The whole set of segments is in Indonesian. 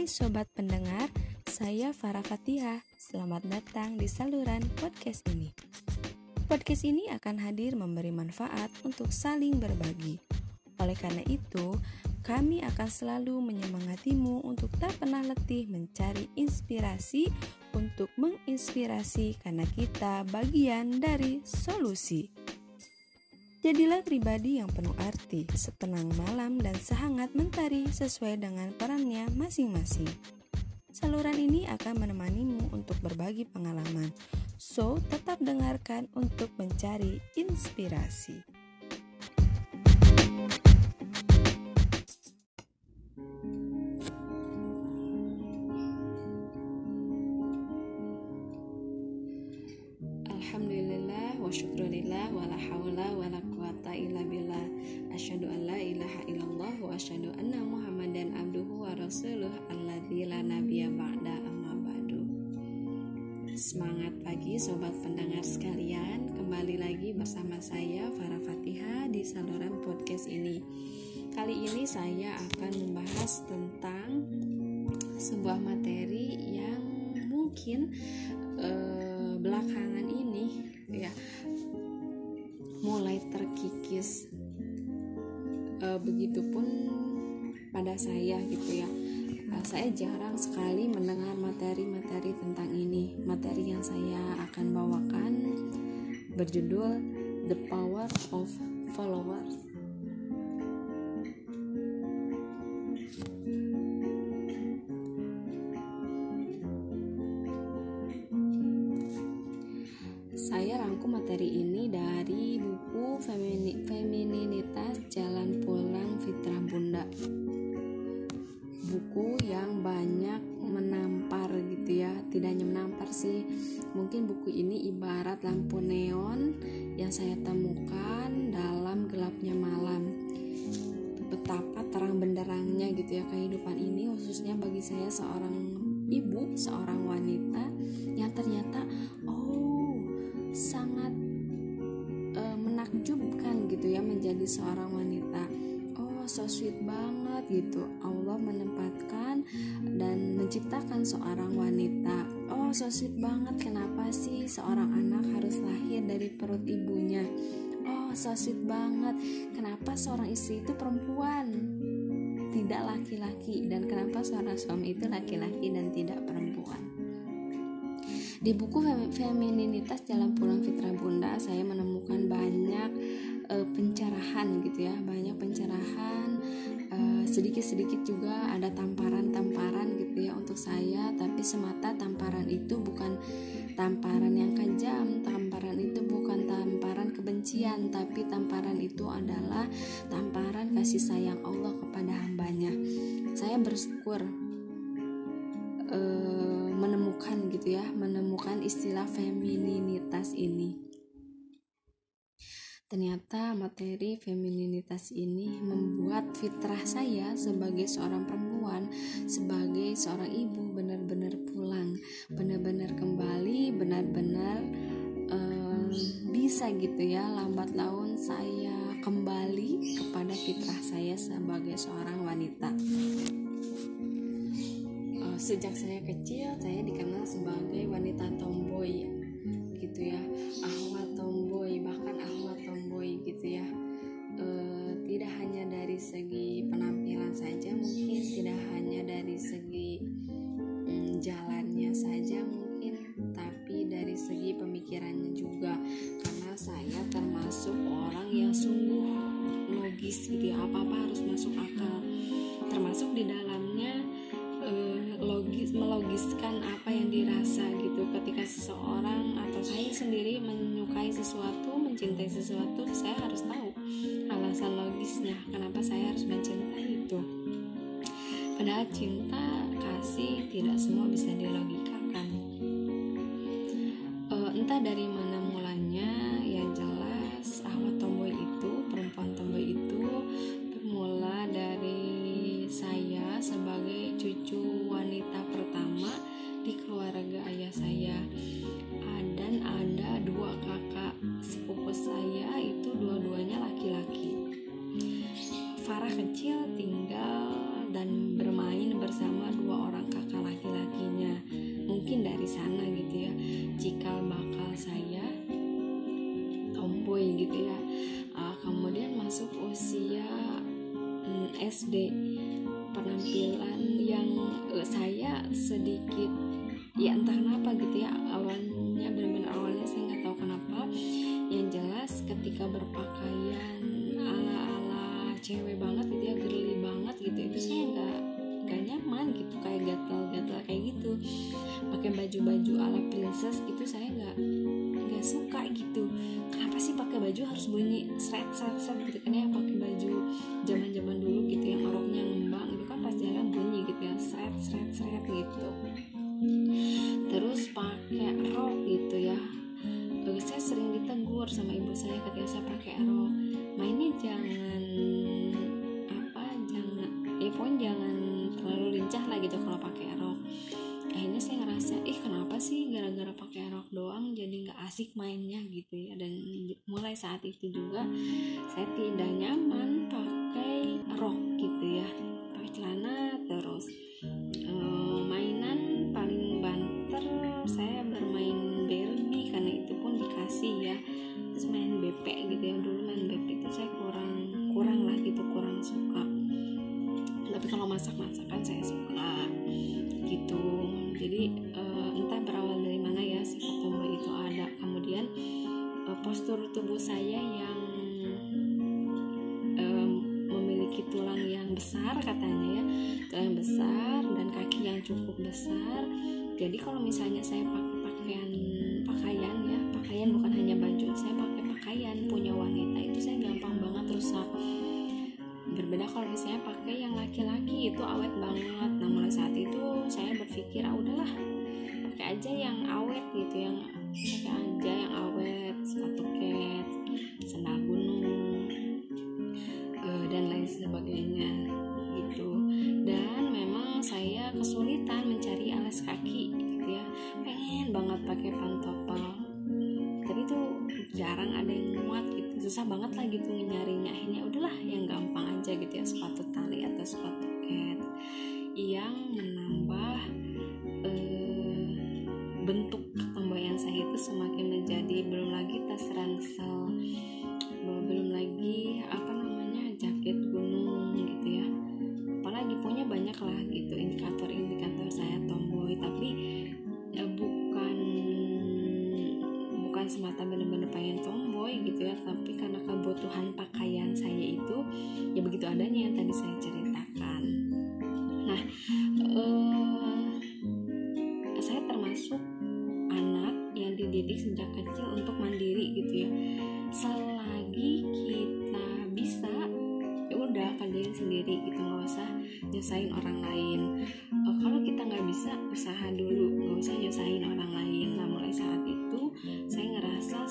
Hai sobat pendengar, saya Farah Fatihah. Selamat datang di saluran podcast ini. Podcast ini akan hadir memberi manfaat untuk saling berbagi. Oleh karena itu, kami akan selalu menyemangatimu untuk tak pernah letih mencari inspirasi untuk menginspirasi karena kita bagian dari solusi. Jadilah pribadi yang penuh arti, setenang malam dan sehangat mentari sesuai dengan perannya masing-masing. Saluran ini akan menemanimu untuk berbagi pengalaman, so tetap dengarkan untuk mencari inspirasi. Sobat pendengar sekalian Kembali lagi bersama saya Farah Fatihah di saluran podcast ini. Kali ini saya akan membahas tentang sebuah materi yang mungkin eh, belakangan ini ya mulai terkikis uh, begitupun pada saya gitu ya saya jarang sekali mendengar materi-materi tentang ini. Materi yang saya akan bawakan berjudul The Power of Followers ini ibarat lampu neon yang saya temukan dalam gelapnya malam. Betapa terang benderangnya gitu ya kehidupan ini khususnya bagi saya seorang ibu, seorang wanita yang ternyata oh sangat e, menakjubkan gitu ya menjadi seorang wanita. Oh, so sweet banget gitu. Allah menempatkan dan menciptakan seorang wanita. Oh, so sweet banget. Kenapa sih seorang anak harus lahir dari perut ibunya? Oh, so sweet banget. Kenapa seorang istri itu perempuan? Tidak laki-laki dan kenapa seorang suami itu laki-laki dan tidak perempuan? Di buku Femininitas Jalan Pulang Fitra Bunda saya menemukan banyak e, pencerahan gitu ya, banyak pencerahan sedikit-sedikit juga ada tamparan-tamparan gitu ya untuk saya, tapi semata tamparan tamparan yang kejam, tamparan itu bukan tamparan kebencian, tapi tamparan itu adalah tamparan kasih sayang Allah kepada hambanya. Saya bersyukur menemukan gitu ya menemukan istilah femininitas ternyata materi femininitas ini membuat fitrah saya sebagai seorang perempuan sebagai seorang ibu benar-benar pulang benar-benar kembali benar-benar um, bisa gitu ya lambat laun saya kembali kepada fitrah saya sebagai seorang wanita. Sejak saya kecil saya dikenal sebagai wanita tomboy gitu ya sesuatu saya harus tahu alasan logisnya. Kenapa saya harus mencintai itu? Padahal cinta kasih tidak semua bisa dilogikakan Penampilan yang uh, saya sedikit ya entah kenapa gitu ya awalnya benar-benar awalnya saya nggak tahu kenapa. Yang jelas ketika berpakaian ala-ala cewek banget gitu ya girly banget gitu itu saya nggak nggak nyaman gitu kayak gatal-gatal kayak gitu. Pakai baju-baju ala princess gitu saya nggak nggak suka gitu. Kenapa sih pakai baju harus bunyi seret seret seret gitu kan ya? Pakai baju zaman zaman dulu gitu yang roknya ngembang itu kan pas jalan bunyi gitu ya seret seret seret gitu. Terus pakai rok gitu ya. Saya sering ditegur sama ibu saya ketika saya pakai rok. Mainnya jangan apa jangan ya pokoknya jangan terlalu lincah lah gitu kalau pakai rok akhirnya saya ngerasa ih kenapa sih gara-gara pakai rok doang jadi nggak asik mainnya? Gitu ya. Dan mulai saat itu juga saya tidak nyaman pakai rok gitu ya. Pakai celana terus uh, mainan paling banter saya bermain Barbie karena itu pun dikasih ya. Terus main BP gitu ya. Dulu main BP itu saya kurang kurang lah gitu kurang suka. Tapi kalau masak masakan saya suka gitu jadi uh, entah berawal dari mana ya sifat tomboy itu ada. Kemudian uh, postur tubuh saya yang um, memiliki tulang yang besar katanya ya tulang yang besar dan kaki yang cukup besar. Jadi kalau misalnya saya pakai pakaian pakaian ya pakaian bukan hanya baju saya pakai pakaian punya wanita itu saya gampang banget rusak berbeda kalau misalnya pakai yang laki-laki itu awet banget. Nah mulai saat itu saya berpikir ah udahlah pakai aja yang awet gitu yang pakai aja yang awet sepatu cat sandal gunung uh, dan lain sebagainya gitu. Dan memang saya kesulitan mencari alas kaki gitu ya. Pengen banget pakai pantopel tapi itu jarang ada yang muat gitu. Susah banget lah gitu nyarinya akhirnya udahlah yang gampang aja gitu ya. Sepatu tali atau sepatu cat yang menambah eh, bentuk ketomboyan saya itu semakin menjadi belum lagi tas ransel belum lagi apa namanya jaket gunung semata benar-benar pengen tomboy gitu ya. Tapi karena kebutuhan pakaian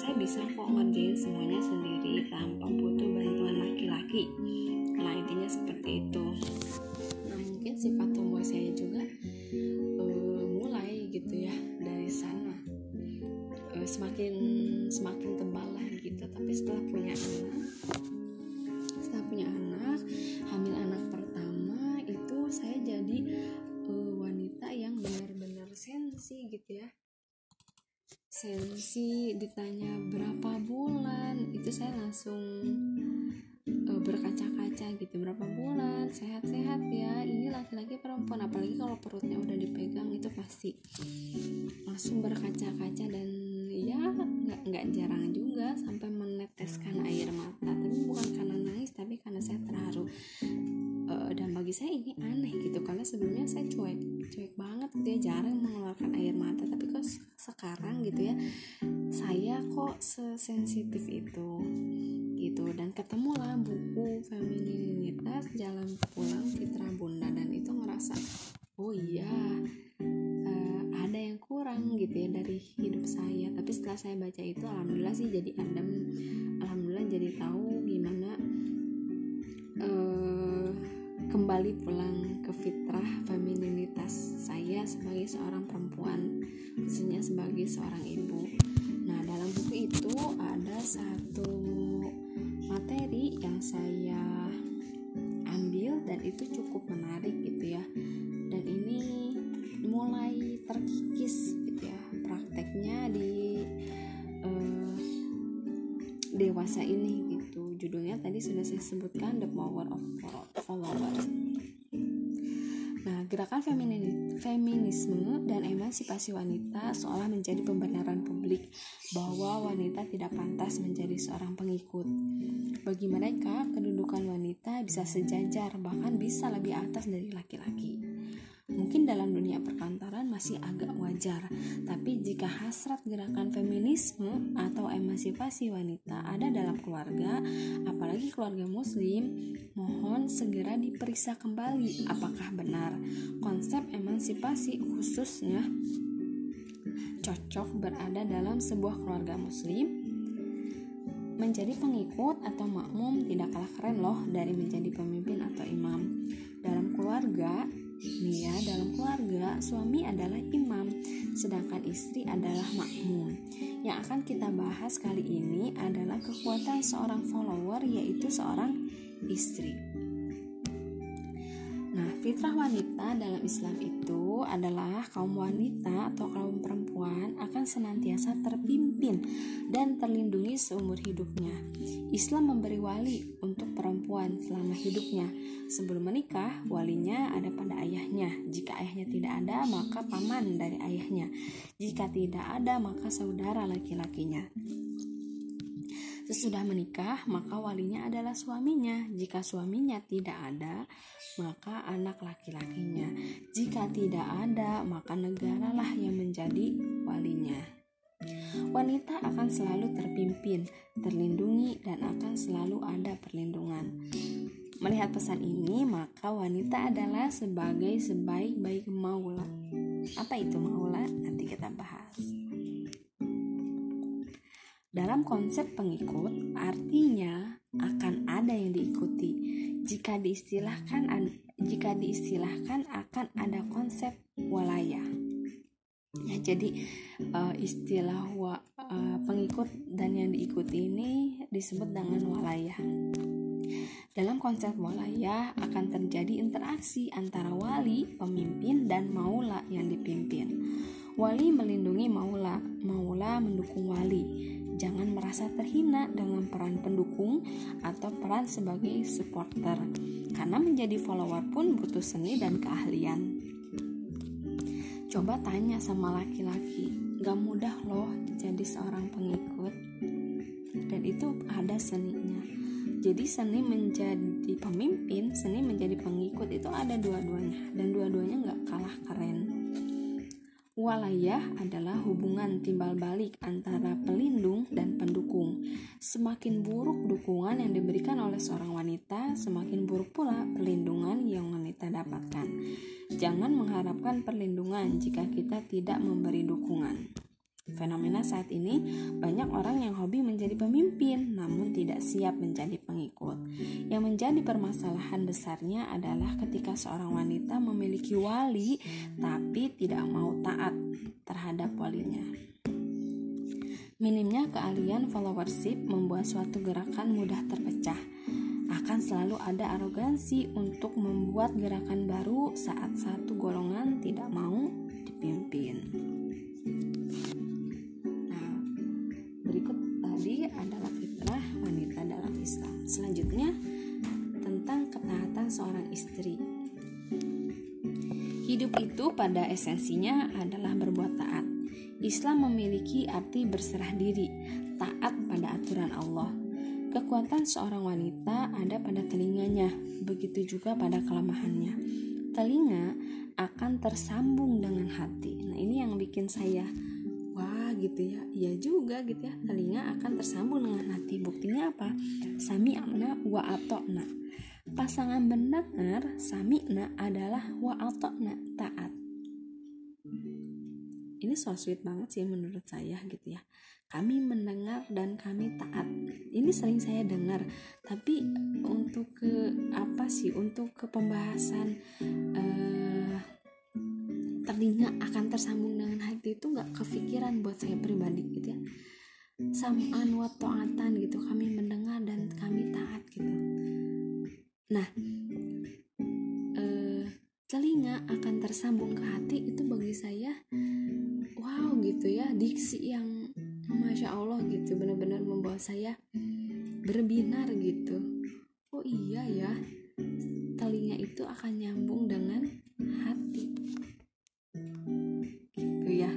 saya bisa kok ngerjain semuanya sendiri tanpa butuh bantuan laki-laki. Nah intinya seperti itu. Nah mungkin sifat tomboy saya juga uh, mulai gitu ya dari sana. Uh, semakin semakin tebal lah gitu. Tapi setelah punya anak setelah punya anak hamil anak pertama itu saya jadi uh, wanita yang benar-benar sensi gitu ya sensi ditanya berapa bulan itu saya langsung uh, berkaca-kaca gitu berapa bulan? Sehat-sehat ya ini laki-laki perempuan? Apalagi kalau perutnya udah dipegang itu pasti langsung berkaca-kaca dan ya nggak nggak jarang juga sampai meneteskan air mata. Tapi bukan karena nangis tapi karena saya terharu. Uh, dan bagi saya ini aneh gitu karena sebelumnya saya cuek cuek banget ya jarang mengeluarkan air mata sekarang gitu ya saya kok sesensitif itu gitu. Dan ketemulah buku femininitas jalan pulang fitrah bunda. Dan itu ngerasa oh iya uh, ada yang kurang gitu ya dari hidup saya. Tapi setelah saya baca itu alhamdulillah sih jadi adem. Alhamdulillah jadi tahu gimana uh, kembali pulang ke fitrah femininitas saya sebagai seorang perempuan khususnya sebagai seorang ibu. Nah dalam buku itu ada satu materi yang saya ambil dan itu cukup menarik gitu ya. Dan ini mulai terkikis gitu ya prakteknya di uh, dewasa ini tadi sudah saya sebutkan the power of followers Nah, gerakan feminisme dan emansipasi wanita seolah menjadi pembenaran publik bahwa wanita tidak pantas menjadi seorang pengikut. Bagi mereka, kedudukan wanita bisa sejajar, bahkan bisa lebih atas dari laki-laki. Mungkin dalam dunia perkantoran masih agak wajar, tapi jika hasrat gerakan feminisme atau emansipasi wanita ada dalam keluarga, apalagi keluarga muslim, mohon segera diperiksa kembali apakah benar konsep emansipasi khususnya cocok berada dalam sebuah keluarga muslim menjadi pengikut atau makmum tidak kalah keren loh dari menjadi pemimpin atau imam. Dalam keluarga, Nih ya, dalam keluarga, suami adalah imam, sedangkan istri adalah makmum. Yang akan kita bahas kali ini adalah kekuatan seorang follower, yaitu seorang istri. Nah, fitrah wanita dalam Islam itu adalah kaum wanita atau kaum perempuan akan senantiasa terpimpin dan terlindungi seumur hidupnya. Islam memberi wali untuk perempuan selama hidupnya. Sebelum menikah, walinya ada pada ayahnya. Jika ayahnya tidak ada, maka paman dari ayahnya. Jika tidak ada, maka saudara laki-lakinya. Sesudah menikah, maka walinya adalah suaminya. Jika suaminya tidak ada, maka anak laki-lakinya. Jika tidak ada, maka negaralah yang menjadi walinya. Wanita akan selalu terpimpin, terlindungi, dan akan selalu ada perlindungan. Melihat pesan ini, maka wanita adalah sebagai sebaik-baik maula. Apa itu maula? Nanti kita bahas. Dalam konsep pengikut, artinya akan ada yang diikuti. Jika diistilahkan jika diistilahkan akan ada konsep walaya. Ya, jadi uh, istilah uh, pengikut dan yang diikuti ini disebut dengan walaya. Dalam konsep walaya akan terjadi interaksi antara wali, pemimpin, dan maula yang dipimpin. Wali melindungi maula, maula mendukung wali jangan merasa terhina dengan peran pendukung atau peran sebagai supporter, karena menjadi follower pun butuh seni dan keahlian. Coba tanya sama laki-laki, gak mudah loh jadi seorang pengikut, dan itu ada seninya. Jadi seni menjadi pemimpin, seni menjadi pengikut itu ada dua-duanya, dan dua-duanya gak kalah keren. Walayah adalah hubungan timbal balik antara pelindung dan pendukung. Semakin buruk dukungan yang diberikan oleh seorang wanita, semakin buruk pula perlindungan yang wanita dapatkan. Jangan mengharapkan perlindungan jika kita tidak memberi dukungan. Fenomena saat ini banyak orang yang hobi menjadi pemimpin namun tidak siap menjadi pengikut. Yang menjadi permasalahan besarnya adalah ketika seorang wanita memiliki wali tapi tidak mau taat terhadap walinya. Minimnya keahlian followership membuat suatu gerakan mudah terpecah. Akan selalu ada arogansi untuk membuat gerakan baru saat satu golongan tidak mau dipimpin. Selanjutnya, itu pada esensinya adalah berbuat taat. Islam memiliki arti berserah diri, taat pada aturan Allah. Kekuatan seorang wanita ada pada telinganya, begitu juga pada kelemahannya. Telinga akan tersambung dengan hati. Nah, ini yang bikin saya gitu ya iya juga gitu ya telinga akan tersambung dengan hati buktinya apa sami'na wa atokna pasangan mendengar sami'na adalah wa atokna taat. Ini so sweet banget sih menurut saya gitu ya. Kami mendengar dan kami taat. Ini sering saya dengar tapi untuk ke apa sih? Untuk ke pembahasan uh, telinga akan tersambung dengan hati itu nggak kepikiran buat saya pribadi gitu ya. Samaan wa ta'atan gitu kami mendengar dan kami taat gitu nah eh, telinga akan tersambung ke hati itu bagi saya wow gitu ya diksi yang masya Allah gitu benar-benar membawa saya berbinar gitu. Oh iya ya telinga itu akan nyambung dengan hati. Gitu ya.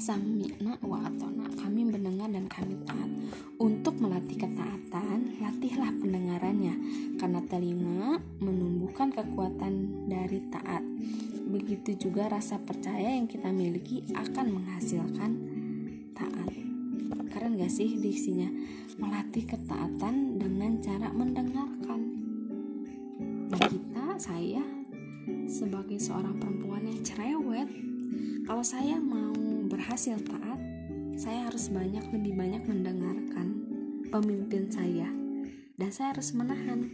Sami'na wa atona kami mendengar dan kami taat. untuk melatih ketaatan latihlah pendengarannya karena telinga menumbuhkan kekuatan dari taat. Begitu juga rasa percaya yang kita miliki akan menghasilkan taat. Keren gak sih diksinya? Melatih ketaatan dengan cara mendengarkan. Dan kita saya sebagai seorang perempuan yang cerewet kalau saya mau berhasil taat saya harus banyak lebih banyak mendengarkan pemimpin saya. Dan saya harus menahan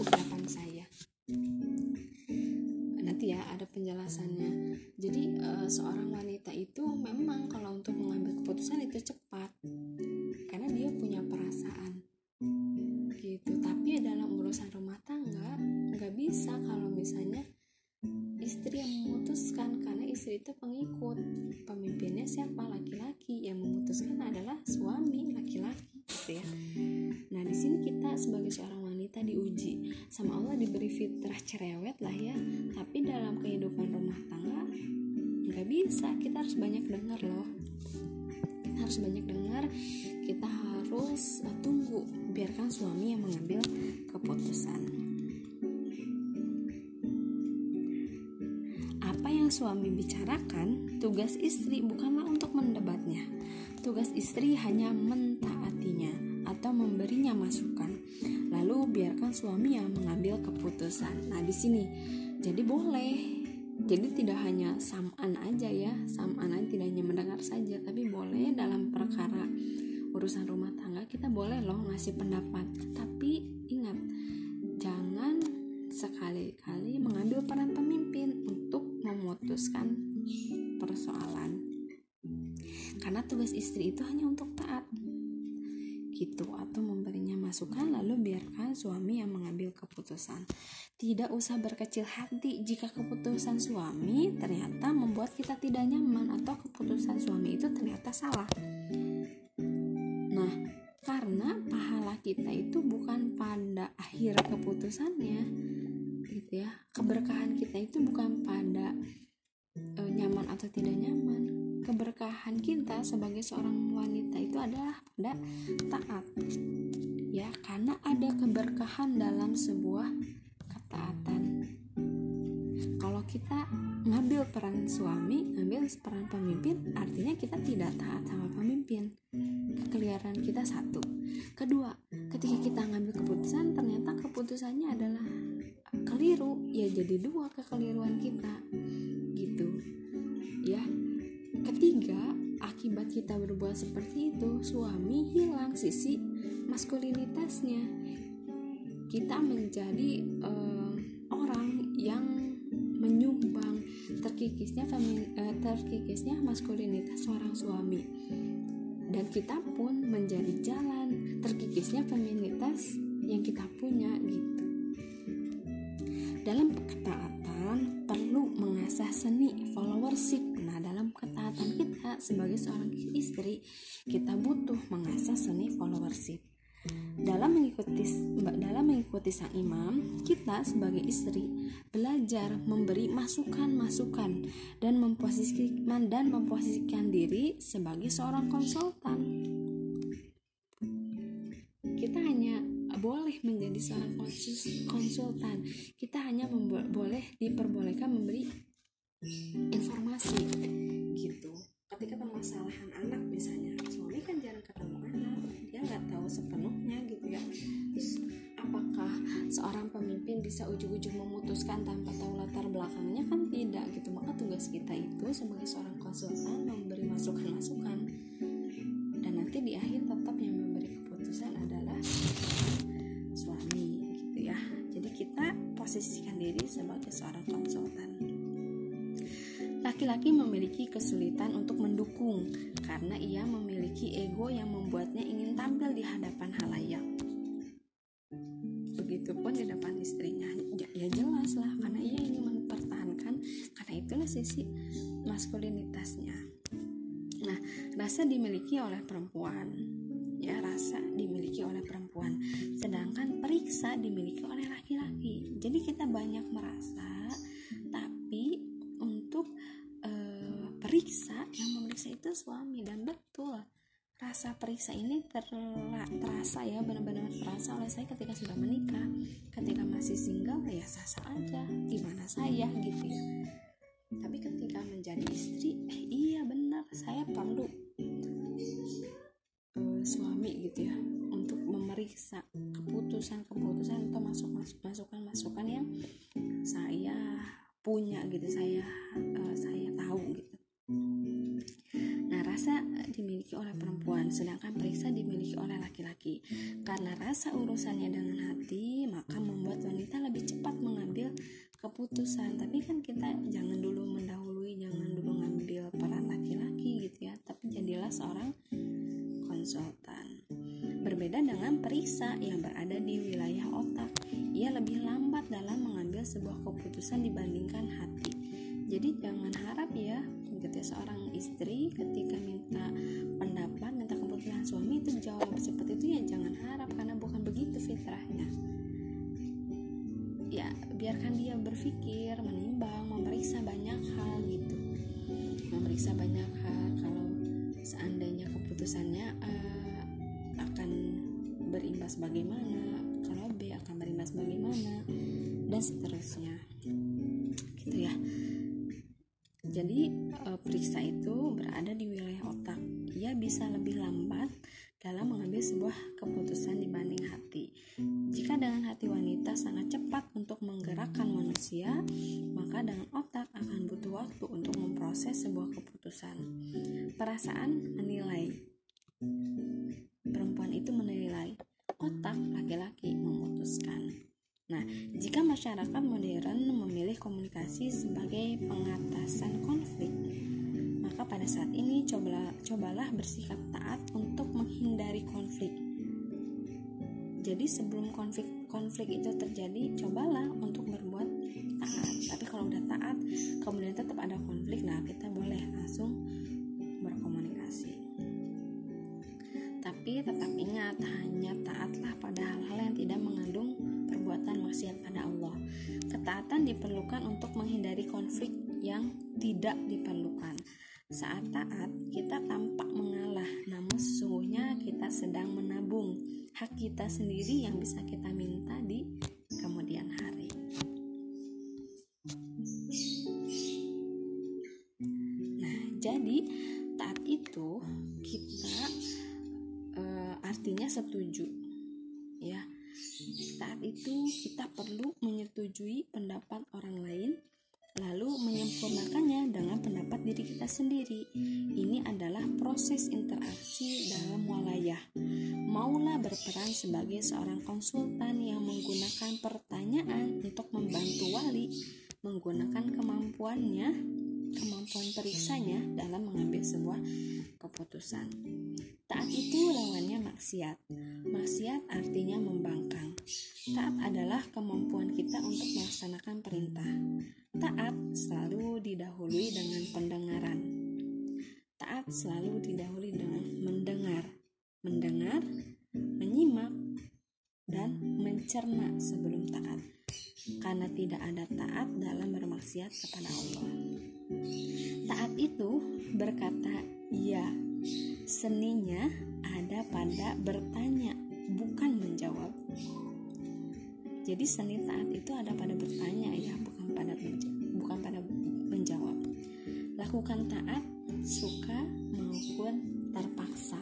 ucapan saya. Nanti ya ada penjelasannya. Jadi uh, seorang wanita itu memang kalau untuk mengambil keputusan itu cepat. Karena dia punya perasaan. Gitu. Tapi dalam urusan rumah tangga nggak bisa kalau misalnya istri yang memutuskan. Karena istri itu pengikut. Pemimpinnya siapa? Laki-laki harus banyak dengar loh kita harus banyak dengar kita harus uh, tunggu biarkan suami yang mengambil keputusan apa yang suami bicarakan, tugas istri bukanlah untuk mendebatnya. Tugas istri hanya mentaatinya atau memberinya masukan. Lalu biarkan suami yang mengambil keputusan. Nah, di sini jadi boleh. Jadi tidak hanya saman aja ya, saman aja tidak hanya mendengar saja, tapi boleh dalam perkara urusan rumah tangga kita boleh loh ngasih pendapat. Tapi ingat, jangan sekali-kali mengambil peran pemimpin untuk memutuskan persoalan karena tugas istri itu hanya untuk taat gitu atau memberinya masukan lalu biarkan suami yang mengambil keputusan. Tidak usah berkecil hati jika keputusan suami ternyata membuat kita tidak nyaman atau keputusan suami itu ternyata salah. Nah karena pahala kita itu bukan pada akhir keputusannya gitu ya. Keberkahan kita itu bukan pada e, nyaman atau tidak nyaman. Keberkahan kita sebagai seorang wanita itu adalah pada taat. Ya karena ada keberkahan dalam sebuah ketaatan. Kalau kita ngambil peran suami ngambil peran pemimpin artinya kita tidak taat sama pemimpin. Kekeliaran kita satu. Kedua ketika kita ngambil keputusan ternyata keputusannya adalah keliru. Ya jadi dua kekeliruan kita ya Ketiga, akibat kita berbuat seperti itu, suami hilang sisi maskulinitasnya. Kita menjadi uh, orang yang menyumbang terkikisnya femi, uh, terkikisnya maskulinitas seorang suami. Dan kita pun menjadi jalan terkikisnya feminitas yang kita punya gitu. Dalam ketaatan perlu mengasah seni followership ketaatan kita sebagai seorang istri, kita butuh mengasah seni followership. Dalam mengikuti dalam mengikuti sang imam, kita sebagai istri belajar memberi masukan-masukan dan memposisikan dan memposisikan diri sebagai seorang konsultan. Kita hanya boleh menjadi seorang konsultan. Kita hanya boleh diperbolehkan memberi informasi ketika permasalahan anak misalnya suami kan jarang ketemu anak dia nggak tahu sepenuhnya gitu ya. Terus apakah seorang pemimpin bisa ujuk-ujuk memutuskan tanpa tahu latar belakangnya? Kan tidak gitu. Maka tugas kita itu sebagai seorang konsultan memberi masukan-masukan. Dan nanti di akhir tetap yang memberi keputusan adalah suami gitu ya. Jadi kita posisikan diri sebagai seorang konsultan Laki-laki memiliki kesulitan untuk mendukung karena ia memiliki ego yang membuatnya ingin tampil di hadapan halayak. Begitupun di depan istrinya, ya, ya jelas lah karena ia ingin mempertahankan karena itulah sisi maskulinitasnya. Nah, rasa dimiliki oleh perempuan, ya rasa dimiliki oleh perempuan sedangkan periksa dimiliki oleh laki-laki jadi kita banyak merasa periksa yang memeriksa itu suami. Dan betul rasa periksa ini ter terasa ya benar-benar terasa oleh saya ketika sudah menikah. Ketika masih single ya sah-sah aja. Gimana saya gitu ya. Tapi ketika menjadi istri eh iya benar saya perlu uh, suami gitu ya untuk memeriksa keputusan-keputusan atau masuk masuk masukan-masukan yang saya punya gitu saya uh, saya tahu gitu rasa dimiliki oleh perempuan, sedangkan periksa dimiliki oleh laki-laki. Karena rasa urusannya dengan hati, maka membuat wanita lebih cepat mengambil keputusan. Tapi kan kita jangan dulu mendahului, jangan dulu ngambil peran laki-laki gitu ya, tapi jadilah seorang konsultan. Berbeda dengan periksa yang berada di wilayah otak, ia lebih lambat dalam mengambil sebuah keputusan dibandingkan hati. Jadi jangan harap ya ya seorang istri ketika minta pendapat minta keputusan suami itu jawab seperti itu ya jangan harap karena bukan begitu fitrahnya. Ya biarkan dia berpikir menimbang memeriksa banyak hal gitu. Memeriksa banyak hal kalau seandainya keputusannya uh, akan berimbas bagaimana kalau B akan berimbas bagaimana dan seterusnya. Gitu ya jadi e, periksa itu berada di wilayah otak. Ia bisa lebih lambat dalam mengambil sebuah keputusan dibanding hati. Jika dengan hati wanita sangat cepat untuk menggerakkan manusia, maka dengan otak akan butuh waktu untuk memproses sebuah keputusan. Perasaan menilai. Masyarakat modern memilih komunikasi sebagai pengatasan konflik, maka pada saat ini cobalah, cobalah bersikap taat untuk menghindari konflik. Jadi sebelum konflik konflik itu terjadi, cobalah untuk berbuat taat. Tapi kalau udah taat, kemudian tetap ada konflik, nah kita boleh langsung berkomunikasi. Tapi tetap ingat, hanya taatlah pada hal-hal yang tidak mengandung perbuatan maksiat pada Allah. Ketaatan diperlukan untuk menghindari konflik yang tidak diperlukan. Saat taat, kita tampak mengalah, namun sesungguhnya kita sedang menabung hak kita sendiri yang bisa kita minta di itu kita perlu menyetujui pendapat orang lain lalu menyempurnakannya dengan pendapat diri kita sendiri. Ini adalah proses interaksi dalam walayah. Maulah berperan sebagai seorang konsultan yang menggunakan pertanyaan untuk membantu wali menggunakan kemampuannya, kemampuan periksanya dalam mengambil sebuah keputusan. Taat itu lawannya maksiat. Maksiat artinya membangkang. Taat adalah kemampuan kita untuk melaksanakan perintah. Taat selalu didahului dengan pendengaran. Taat selalu didahului dengan mendengar. Mendengar, menyimak, dan mencerna sebelum taat. Karena tidak ada taat dalam bermaksiat kepada Allah. Taat itu berkata ya. Seninya ada pada bertanya, bukan menjawab. Jadi seni taat itu ada pada bertanya ya, bukan pada bukan pada menjawab. Lakukan taat suka maupun terpaksa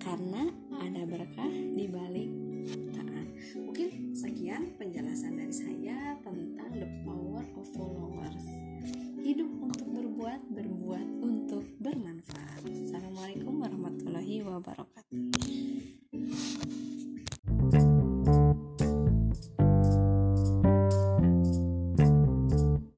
karena ada berkah di balik Nah, mungkin sekian penjelasan dari saya tentang the power of volunteering